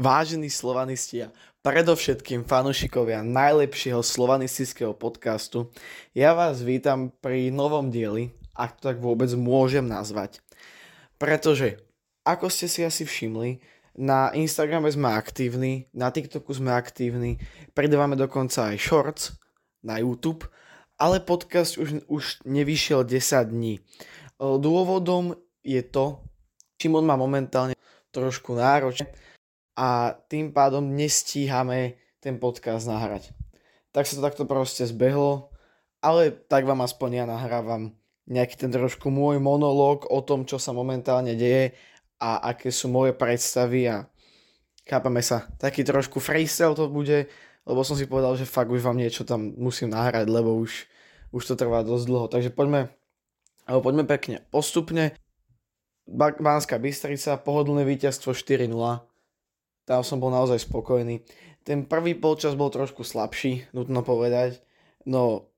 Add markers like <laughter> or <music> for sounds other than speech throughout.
Vážení slovanisti predovšetkým fanúšikovia najlepšieho slovanistického podcastu, ja vás vítam pri novom dieli, ak to tak vôbec môžem nazvať. Pretože, ako ste si asi všimli, na Instagrame sme aktívni, na TikToku sme aktívni, pridávame dokonca aj shorts na YouTube, ale podcast už, už nevyšiel 10 dní. Dôvodom je to, čím on má momentálne trošku náročné, a tým pádom nestíhame ten podcast nahrať. Tak sa to takto proste zbehlo, ale tak vám aspoň ja nahrávam nejaký ten trošku môj monológ o tom, čo sa momentálne deje a aké sú moje predstavy a chápame sa, taký trošku freestyle to bude, lebo som si povedal, že fakt už vám niečo tam musím nahrať, lebo už, už to trvá dosť dlho. Takže poďme, alebo poďme pekne postupne. Banská Bystrica, pohodlné víťazstvo 4-0 tam som bol naozaj spokojný. Ten prvý polčas bol trošku slabší, nutno povedať. No,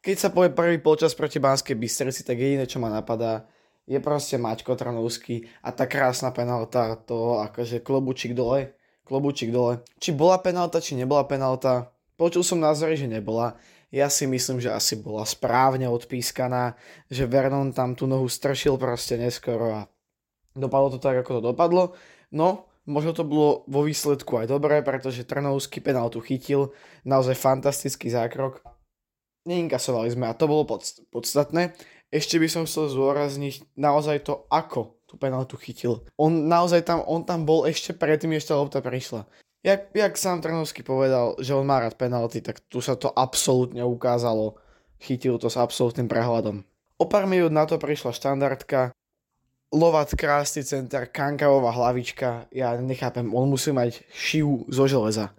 keď sa povie prvý polčas proti Banskej Bystrici, tak jediné, čo ma napadá, je proste Maťko Tranovský a tá krásna penalta, to akože klobučík dole, klobučík dole. Či bola penalta, či nebola penalta, počul som názory, že nebola. Ja si myslím, že asi bola správne odpískaná, že Vernon tam tú nohu stršil proste neskoro a dopadlo to tak, ako to dopadlo. No, Možno to bolo vo výsledku aj dobré, pretože Trnovský penáltu chytil, naozaj fantastický zákrok. Neinkasovali sme a to bolo podst- podstatné. Ešte by som chcel zdôrazniť naozaj to, ako tú penáltu chytil. On naozaj tam, on tam bol ešte predtým, ešte lopta prišla. Jak, jak sám Trnovský povedal, že on má rád penalty, tak tu sa to absolútne ukázalo. Chytil to s absolútnym prehľadom. O pár minút na to prišla štandardka, Lovat krásny center, Kankavová hlavička, ja nechápem, on musí mať šiu zo železa.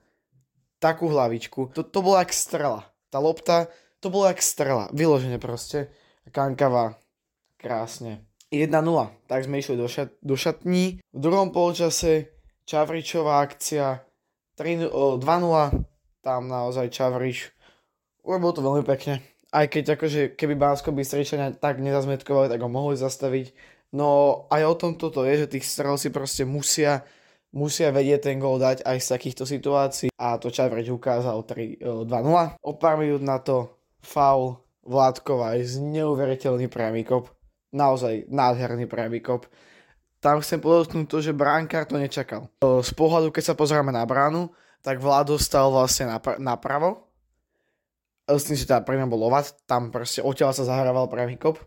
Takú hlavičku, to, to bola jak strela. Tá lopta, to bola jak strela, vyložené proste. Kankava, krásne. 1-0, tak sme išli do, šat, do šatní. V druhom polčase Čavričová akcia 2-0, tam naozaj Čavrič urobil to veľmi pekne. Aj keď akože, keby Bánsko Bystričania tak nezazmetkovali, tak ho mohli zastaviť No aj o tom toto je, že tých strel si proste musia, musia vedieť ten gol dať aj z takýchto situácií a to Čavreč ukázal 2-0. O pár minút na to faul Vládkova aj neuveriteľný priamy kop. Naozaj nádherný priamy kop. Tam chcem podotknúť to, že bránkár to nečakal. Z pohľadu, keď sa pozrieme na bránu, tak Vlado stal vlastne napr- napravo. Myslím, že teda pre bol Lovat, tam proste odtiaľ sa zahrával priamy kop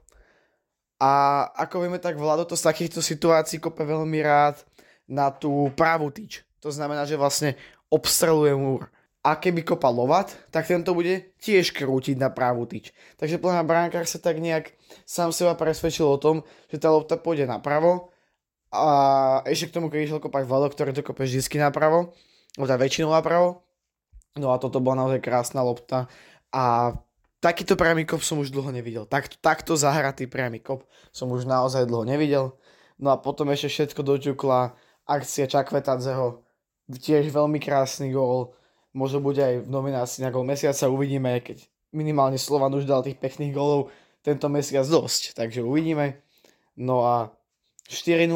a ako vieme, tak Vlado to z takýchto situácií kope veľmi rád na tú pravú tyč. To znamená, že vlastne obstreluje múr. A keby kopal lovat, tak tento bude tiež krútiť na pravú tyč. Takže plná bránkár sa tak nejak sám seba presvedčil o tom, že tá lopta pôjde napravo a ešte k tomu, keď išiel kopať Vlado, ktorý to kope vždy napravo, alebo tá väčšinou napravo. No a toto bola naozaj krásna lopta a takýto priamy kop som už dlho nevidel. Takto, takto zahratý priamy kop som už naozaj dlho nevidel. No a potom ešte všetko doťukla akcia Čakvetadzeho. Tiež veľmi krásny gól. Možno bude aj v nominácii na gól mesiaca. Uvidíme, keď minimálne Slovan už dal tých pekných gólov tento mesiac dosť. Takže uvidíme. No a 4-0.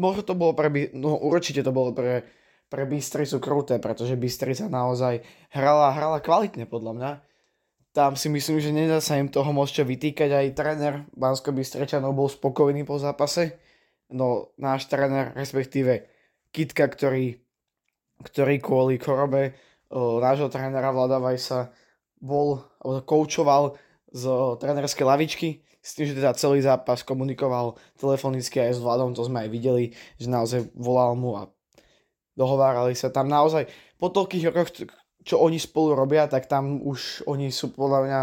Možno to bolo pre... No určite to bolo pre, pre Bystricu kruté, pretože Bystrica naozaj hrala, hrala kvalitne podľa mňa tam si myslím, že nedá sa im toho môcť vytýkať. Aj tréner bansko Bystrečanov bol spokojný po zápase. No náš tréner, respektíve Kitka, ktorý, ktorý kvôli chorobe nášho trénera Vlada Vajsa bol, koučoval z trénerskej lavičky, s tým, že teda celý zápas komunikoval telefonicky aj s Vladom, to sme aj videli, že naozaj volal mu a dohovárali sa tam naozaj po toľkých rokoch, čo oni spolu robia, tak tam už oni sú podľa mňa,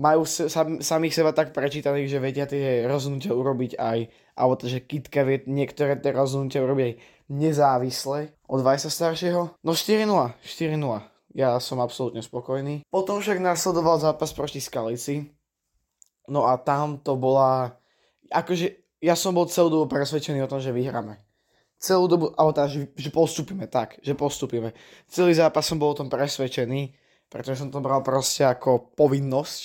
majú sam, samých seba tak prečítaných, že vedia tie rozhodnutia urobiť aj, alebo to, že Kitka vie niektoré tie rozhodnutia urobiť aj nezávisle od Vajsa staršieho. No 4-0, 4-0. Ja som absolútne spokojný. Potom však nasledoval zápas proti Skalici. No a tam to bola... Akože ja som bol celú dobu presvedčený o tom, že vyhráme celú dobu, alebo teda, že, že postupíme, tak, že postupíme. Celý zápas som bol o tom presvedčený, pretože som to bral proste ako povinnosť,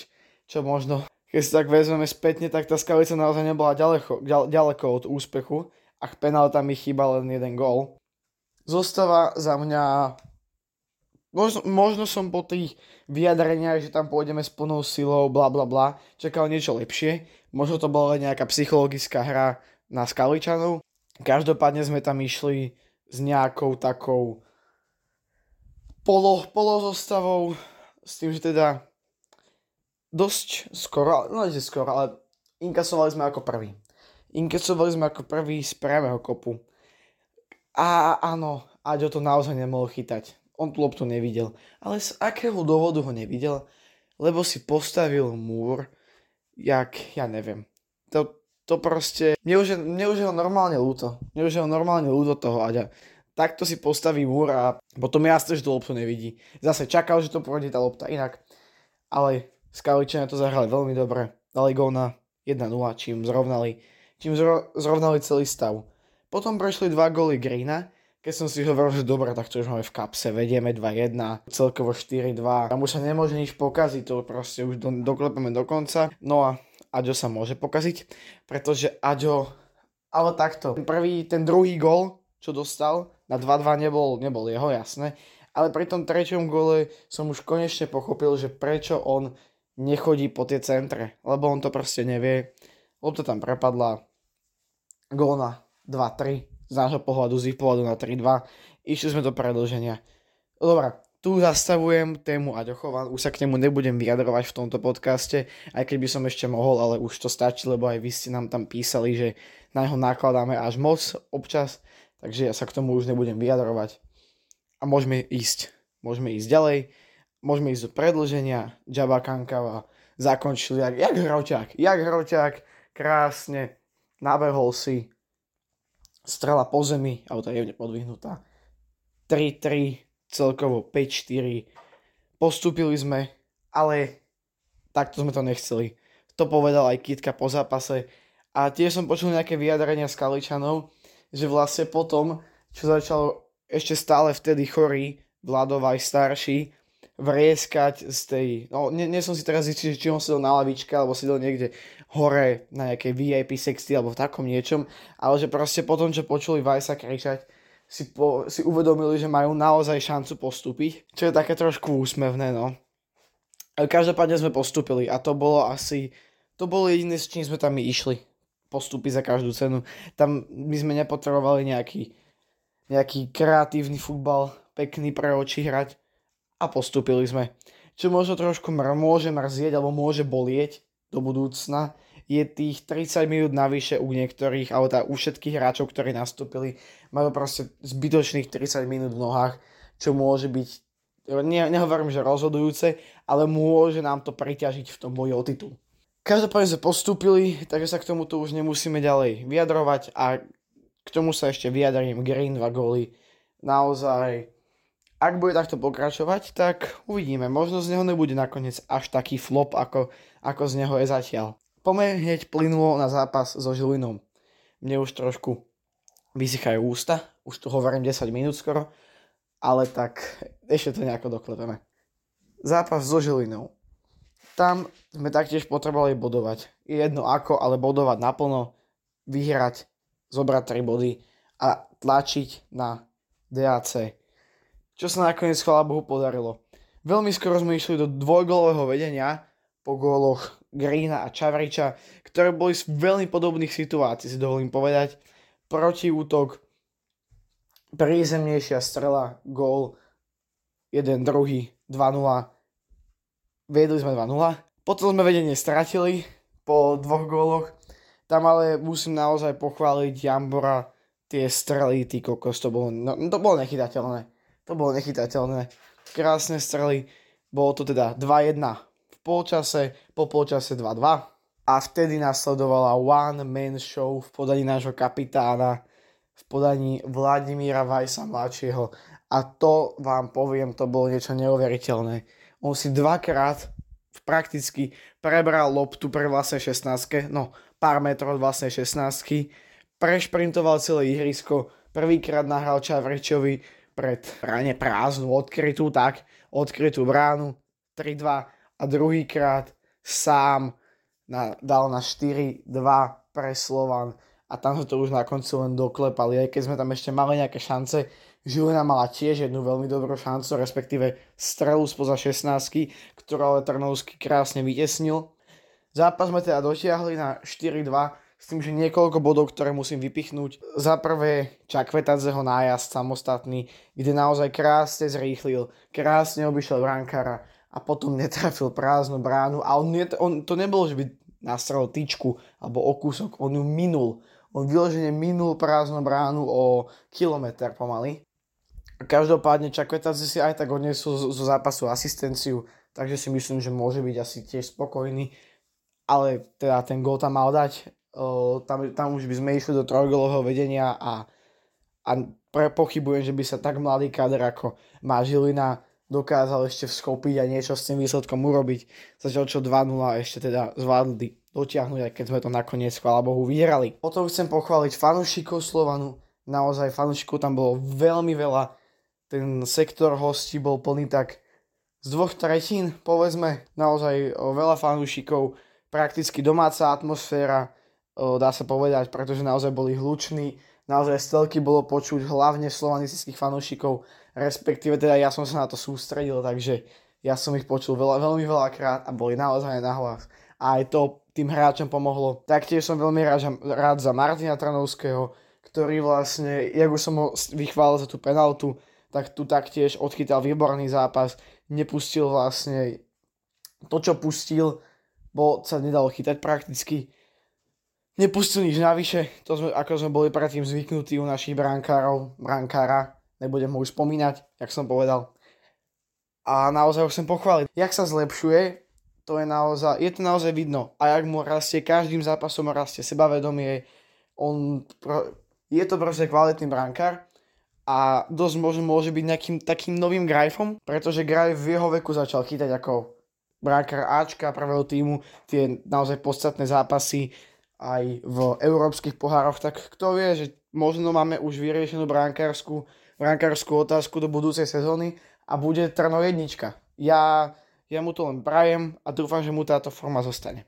čo možno, keď si tak vezmeme spätne, tak tá skalica naozaj nebola ďaleko, ďaleko od úspechu, a k penálta mi chýba len jeden gól. Zostava za mňa Možno, možno som po tých vyjadreniach, že tam pôjdeme s plnou silou, bla bla bla, čakal niečo lepšie. Možno to bola nejaká psychologická hra na Skaličanov. Každopádne sme tam išli s nejakou takou polo, polozostavou, s tým, že teda dosť skoro, no nie skoro, ale inkasovali sme ako prvý. Inkasovali sme ako prvý z pravého kopu. A áno, Aďo to naozaj nemohol chytať on tú loptu nevidel. Ale z akého dôvodu ho nevidel? Lebo si postavil múr, jak, ja neviem. To, to proste, mne už, je, mne už je ho normálne ľúto. Mne už je ho normálne ľúto toho Aďa. Takto si postaví múr a potom jasne, že tú loptu nevidí. Zase čakal, že to pôjde tá lopta inak. Ale Skaličania to zahrali veľmi dobre. Dali gól na 1-0, čím zrovnali, čím zro, zrovnali celý stav. Potom prešli dva góly Greena, keď som si hovoril, že dobre, tak to už máme v kapse, vedieme 2-1, celkovo 4-2. Tam už sa nemôže nič pokaziť, to proste už do, doklepeme do konca. No a Aďo sa môže pokaziť, pretože Aďo, ale takto, ten prvý, ten druhý gol, čo dostal, na 2-2 nebol, nebol jeho, jasné, ale pri tom treťom gole som už konečne pochopil, že prečo on nechodí po tie centre, lebo on to proste nevie. Lopta tam prepadla, gól na 2-3, z nášho pohľadu, z ich pohľadu na 3-2. Išli sme do predlženia. Dobre, tu zastavujem tému Aďochova, už sa k nemu nebudem vyjadrovať v tomto podcaste, aj keď by som ešte mohol, ale už to stačí, lebo aj vy ste nám tam písali, že na neho nakladáme až moc občas, takže ja sa k tomu už nebudem vyjadrovať. A môžeme ísť, môžeme ísť ďalej, môžeme ísť do predlženia, Jabba Kankava zakončil jak, jak hroťák, jak hroťák, krásne, nabehol si, strela po zemi, tá jemne podvihnutá. 3-3, celkovo 5-4. Postúpili sme, ale takto sme to nechceli. To povedal aj Kitka po zápase. A tiež som počul nejaké vyjadrenia z Kaličanov, že vlastne potom, čo začal ešte stále vtedy chorý, Vladov aj starší, vrieskať z tej, no nie, nie som si teraz istý, či on sedel na lavičke alebo sedel niekde hore na nejakej VIP sexty alebo v takom niečom, ale že proste potom, čo počuli Vajsa kričať, si, po, si uvedomili, že majú naozaj šancu postúpiť, čo je také trošku úsmevné, no. Ale každopádne sme postúpili a to bolo asi, to bolo jediné, s čím sme tam išli. Postúpiť za každú cenu. Tam my sme nepotrebovali nejaký, nejaký kreatívny futbal, pekný pre oči hrať a postupili sme. Čo možno trošku mr- môže mrzieť alebo môže bolieť do budúcna, je tých 30 minút navyše u niektorých, alebo tá u všetkých hráčov, ktorí nastúpili, majú proste zbytočných 30 minút v nohách, čo môže byť, ne, nehovorím, že rozhodujúce, ale môže nám to priťažiť v tom boji o titul. Každopádne sme postúpili, takže sa k tomuto už nemusíme ďalej vyjadrovať a k tomu sa ešte vyjadrím Green 2 góly. Naozaj ak bude takto pokračovať, tak uvidíme. Možno z neho nebude nakoniec až taký flop, ako, ako z neho je zatiaľ. Poďme hneď plynulo na zápas so Žilinou. Mne už trošku vysychajú ústa, už tu hovorím 10 minút skoro, ale tak ešte to nejako doklepeme. Zápas so Žilinou. Tam sme taktiež potrebovali bodovať. Je jedno ako, ale bodovať naplno, vyhrať, zobrať 3 body a tlačiť na DAC čo sa nakoniec, chvála Bohu, podarilo. Veľmi skoro sme išli do dvojgolového vedenia po góloch Greena a Čavriča, ktoré boli z veľmi podobných situácií, si dovolím povedať. Protiútok, prízemnejšia strela, gól, jeden, druhý, 2-0. Viedli sme 2-0. Potom sme vedenie stratili po dvoch góloch. Tam ale musím naozaj pochváliť Jambora, tie strely, ty kokos, to bolo, no, to bolo nechytateľné. To bolo nechytateľné. Krásne strely. Bolo to teda 2-1 v polčase, po polčase 2-2. A vtedy nasledovala one man show v podaní nášho kapitána, v podaní Vladimíra Vajsa mladšieho. A to vám poviem, to bolo niečo neuveriteľné. On si dvakrát prakticky prebral loptu pre vlastné 16, no pár metrov od vlastnej 16, prešprintoval celé ihrisko, prvýkrát nahral Čavrečovi, pred ráne prázdnu, odkrytú tak, odkrytú bránu 3-2 a druhýkrát sám na, dal na 4-2 pre Slovan a tam sme to už na konci len doklepali, aj keď sme tam ešte mali nejaké šance. Žilina mala tiež jednu veľmi dobrú šancu, respektíve strelu spoza 16, ktorú ale Trnovský krásne vytesnil. Zápas sme teda dotiahli na 4-2, s tým, že niekoľko bodov, ktoré musím vypichnúť. Za prvé Čakvetadzeho nájazd samostatný, kde naozaj krásne zrýchlil, krásne obišiel brankára a potom netrafil prázdnu bránu a on, on to nebolo, že by nastrel tyčku alebo o kúsok, on ju minul. On vyložene minul prázdnu bránu o kilometr pomaly. Každopádne Čakvetadze si aj tak odnesol zo, zápasu asistenciu, takže si myslím, že môže byť asi tiež spokojný ale teda ten gól tam mal dať tam, tam už by sme išli do trojgolového vedenia a, a pochybujem, že by sa tak mladý kader ako má Žilina dokázal ešte vskopiť a niečo s tým výsledkom urobiť. Zatiaľ čo 2-0 ešte teda zvládli dotiahnuť, aj keď sme to nakoniec, chvála Bohu, vyhrali. Potom chcem pochváliť fanúšikov Slovanu. Naozaj fanúšikov tam bolo veľmi veľa. Ten sektor hostí bol plný tak z dvoch tretín, povedzme, naozaj veľa fanúšikov, prakticky domáca atmosféra, dá sa povedať, pretože naozaj boli hluční, naozaj stelky bolo počuť hlavne slovanistických fanúšikov, respektíve teda ja som sa na to sústredil, takže ja som ich počul veľa, veľmi veľakrát a boli naozaj na hlas. A aj to tým hráčom pomohlo. Taktiež som veľmi rád, rád za Martina Tranovského, ktorý vlastne, jak už som ho vychválil za tú penaltu, tak tu taktiež odchytal výborný zápas, nepustil vlastne to, čo pustil, bo sa nedalo chytať prakticky nepustil nič navyše, to sme, ako sme boli predtým zvyknutí u našich brankárov, brankára, nebudem ho už spomínať, jak som povedal. A naozaj ho chcem pochváliť. Jak sa zlepšuje, to je naozaj, je to naozaj vidno. A jak mu rastie, každým zápasom rastie sebavedomie, on, je to proste kvalitný brankár a dosť možno môže byť nejakým takým novým Grajfom, pretože Grajf v jeho veku začal chytať ako brankár Ačka prvého týmu, tie naozaj podstatné zápasy, aj v európskych pohároch, tak kto vie, že možno máme už vyriešenú brankárskú, brankárskú otázku do budúcej sezóny a bude Trno jednička. Ja, ja mu to len prajem a dúfam, že mu táto forma zostane.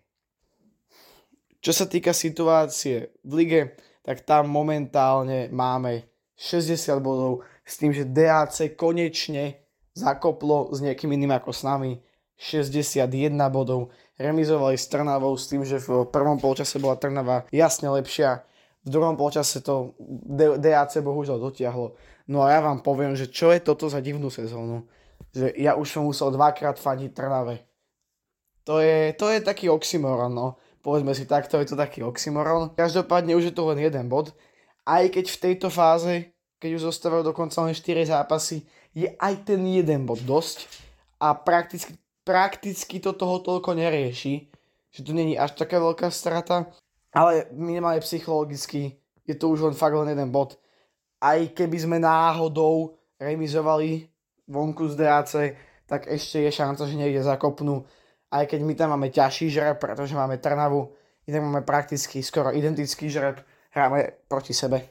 Čo sa týka situácie v lige, tak tam momentálne máme 60 bodov s tým, že DAC konečne zakoplo s niekým iným ako s nami 61 bodov remizovali s Trnavou s tým, že v prvom polčase bola Trnava jasne lepšia, v druhom polčase to DAC bohužiaľ dotiahlo. No a ja vám poviem, že čo je toto za divnú sezónu. Že ja už som musel dvakrát fadiť Trnave. To je, to je taký oxymoron, no. Povedzme si takto, je to taký oxymoron. Každopádne už je to len jeden bod. Aj keď v tejto fáze, keď už zostávajú dokonca len 4 zápasy, je aj ten jeden bod dosť. A prakticky prakticky to toho toľko nerieši, že to není až taká veľká strata, ale minimálne psychologicky je to už len fakt len jeden bod. Aj keby sme náhodou remizovali vonku z DAC, tak ešte je šanca, že niekde zakopnú. Aj keď my tam máme ťažší žreb, pretože máme Trnavu, inak máme prakticky skoro identický žreb, hráme proti sebe.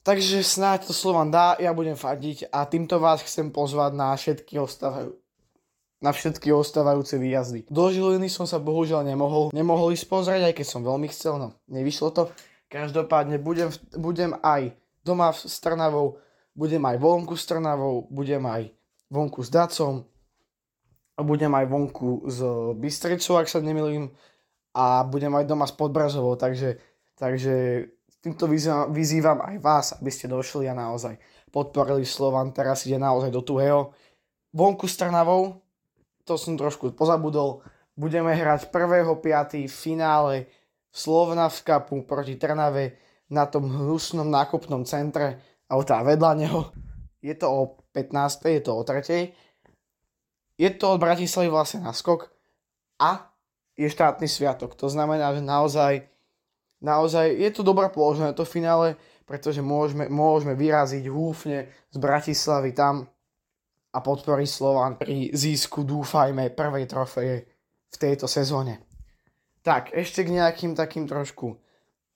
Takže snáď to Slovan dá, ja budem fadiť a týmto vás chcem pozvať na všetky ostávajú, na všetky ostávajúce výjazdy. Do Žiliny som sa bohužiaľ nemohol, nemohol ísť pozrieť, aj keď som veľmi chcel, no nevyšlo to. Každopádne budem, budem aj doma s Trnavou, budem aj vonku s Trnavou, budem aj vonku s Dacom, budem aj vonku s Bystricou, ak sa nemilím, a budem aj doma s Podbrazovou, takže, takže týmto vyzývam, vyzývam aj vás, aby ste došli a naozaj podporili Slovan, teraz ide naozaj do tuhého. Vonku s Trnavou, to som trošku pozabudol, budeme hrať 1.5. v finále Slovna v Kapu proti Trnave na tom hnusnom nákupnom centre a tá vedľa neho. Je to o 15. je to o 3. Je to od Bratislavy vlastne na skok a je štátny sviatok. To znamená, že naozaj, naozaj je to dobré položené to finále, pretože môžeme, môžeme vyraziť húfne z Bratislavy tam a podporí Slovan pri získu, dúfajme, prvej trofeje v tejto sezóne. Tak, ešte k nejakým takým trošku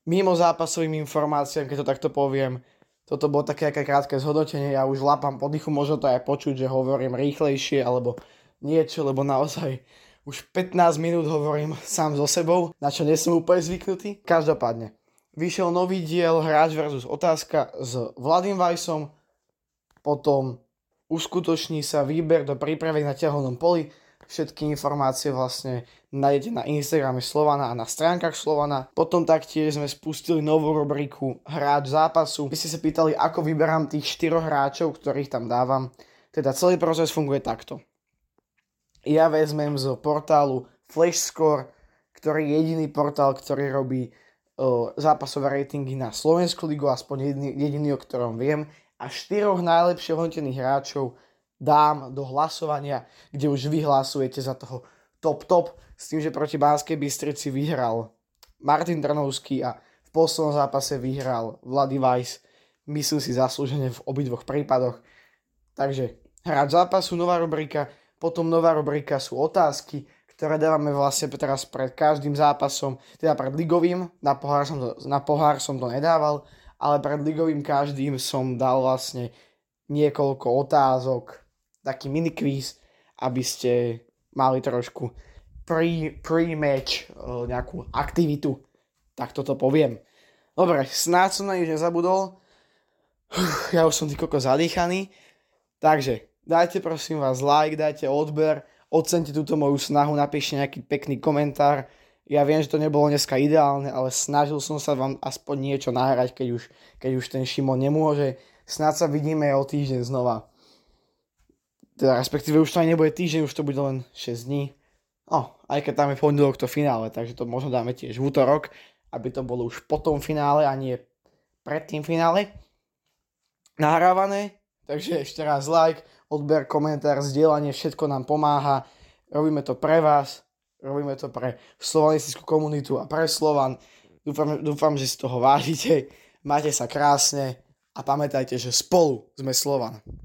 mimo zápasovým informáciám, keď to takto poviem. Toto bolo také aké krátke zhodnotenie, ja už lapám po dychu, možno to aj počuť, že hovorím rýchlejšie alebo niečo, lebo naozaj už 15 minút hovorím <laughs> sám so sebou, na čo nie úplne zvyknutý. Každopádne, vyšiel nový diel Hráč versus otázka s Vladým Vajsom, potom uskutoční sa výber do prípravy na ťahovnom poli, všetky informácie vlastne nájdete na Instagrame Slovana a na stránkach Slovana. Potom taktiež sme spustili novú rubriku Hráč zápasu. Vy ste sa pýtali, ako vyberám tých 4 hráčov, ktorých tam dávam. Teda celý proces funguje takto ja vezmem z portálu Flashscore, ktorý je jediný portál, ktorý robí zápasové ratingy na Slovensku ligu, aspoň jediný, jediný, o ktorom viem. A štyroch najlepšie hodnotených hráčov dám do hlasovania, kde už vy hlasujete za toho top top, s tým, že proti Banskej Bystrici vyhral Martin Trnovský a v poslednom zápase vyhral Vlady Weiss. Myslím si zaslúžene v obidvoch prípadoch. Takže hráč zápasu, nová rubrika, potom nová rubrika sú otázky, ktoré dávame vlastne teraz pred každým zápasom, teda pred ligovým, na pohár som to, na pohár som to nedával, ale pred ligovým každým som dal vlastne niekoľko otázok, taký mini quiz, aby ste mali trošku pre, pre-match nejakú aktivitu. Tak toto poviem. Dobre, snáď som na nič nezabudol. <sighs> Ja už som ty zadýchaný. Takže, dajte prosím vás like, dajte odber, ocente túto moju snahu, napíšte nejaký pekný komentár. Ja viem, že to nebolo dneska ideálne, ale snažil som sa vám aspoň niečo nahrať, keď už, keď už ten Šimon nemôže. Snáď sa vidíme o týždeň znova. Teda respektíve už to aj nebude týždeň, už to bude len 6 dní. No, aj keď tam je pondelok to finále, takže to možno dáme tiež v útorok, aby to bolo už po tom finále a nie pred tým finále nahrávané. Takže ešte raz like, odber, komentár, zdieľanie, všetko nám pomáha. Robíme to pre vás, robíme to pre slovanistickú komunitu a pre Slovan. Dúfam, dúfam, že si toho vážite. Máte sa krásne a pamätajte, že spolu sme Slovan.